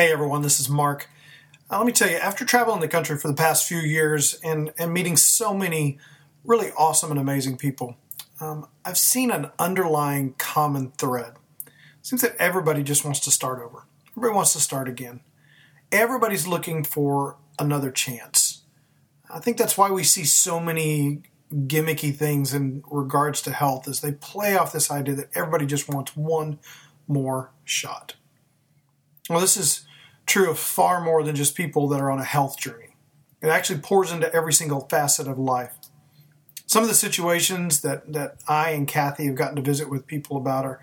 Hey everyone, this is Mark. Uh, let me tell you, after traveling the country for the past few years and, and meeting so many really awesome and amazing people, um, I've seen an underlying common thread. It seems that everybody just wants to start over. Everybody wants to start again. Everybody's looking for another chance. I think that's why we see so many gimmicky things in regards to health as they play off this idea that everybody just wants one more shot. Well, this is true of far more than just people that are on a health journey. It actually pours into every single facet of life. Some of the situations that, that I and Kathy have gotten to visit with people about are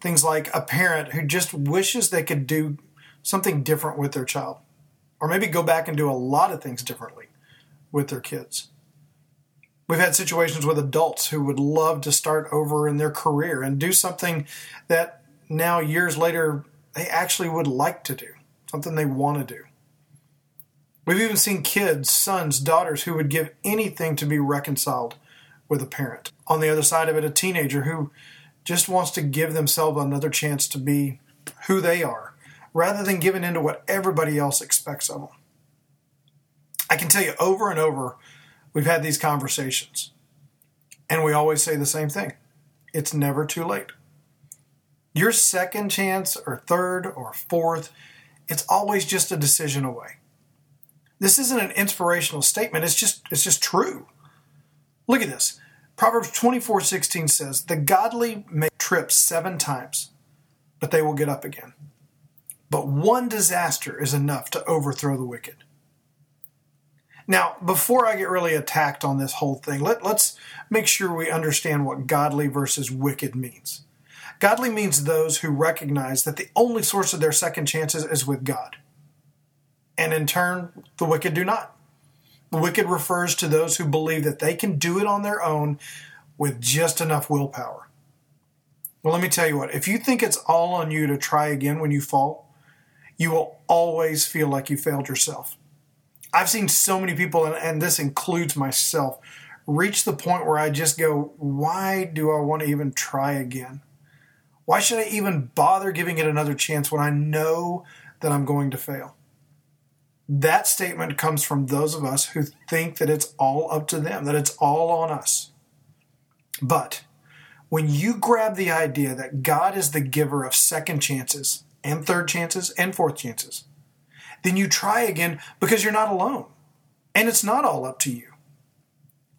things like a parent who just wishes they could do something different with their child, or maybe go back and do a lot of things differently with their kids. We've had situations with adults who would love to start over in their career and do something that now, years later, they actually would like to do, something they want to do. We've even seen kids, sons, daughters who would give anything to be reconciled with a parent. On the other side of it, a teenager who just wants to give themselves another chance to be who they are rather than giving into what everybody else expects of them. I can tell you over and over, we've had these conversations, and we always say the same thing it's never too late. Your second chance, or third, or fourth, it's always just a decision away. This isn't an inspirational statement, it's just it's just true. Look at this. Proverbs 24:16 says, "The godly may trip 7 times, but they will get up again. But one disaster is enough to overthrow the wicked." Now, before I get really attacked on this whole thing, let, let's make sure we understand what godly versus wicked means. Godly means those who recognize that the only source of their second chances is with God. And in turn, the wicked do not. The wicked refers to those who believe that they can do it on their own with just enough willpower. Well, let me tell you what, if you think it's all on you to try again when you fall, you will always feel like you failed yourself. I've seen so many people, and, this includes myself, reach the point where I just go, why do I want to even try again? Why should I even bother giving it another chance when I know that I'm going to fail? That statement comes from those of us who think that it's all up to them, that it's all on us. But when you grab the idea that God is the giver of second chances and third chances and fourth chances, then you try again because you're not alone. And it's not all up to you.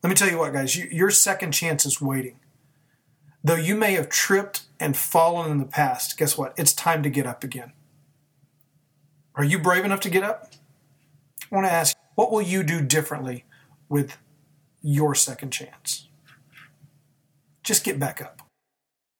Let me tell you what, guys, your second chance is waiting. Though you may have tripped and fallen in the past, guess what? It's time to get up again. Are you brave enough to get up? I want to ask, what will you do differently with your second chance? Just get back up.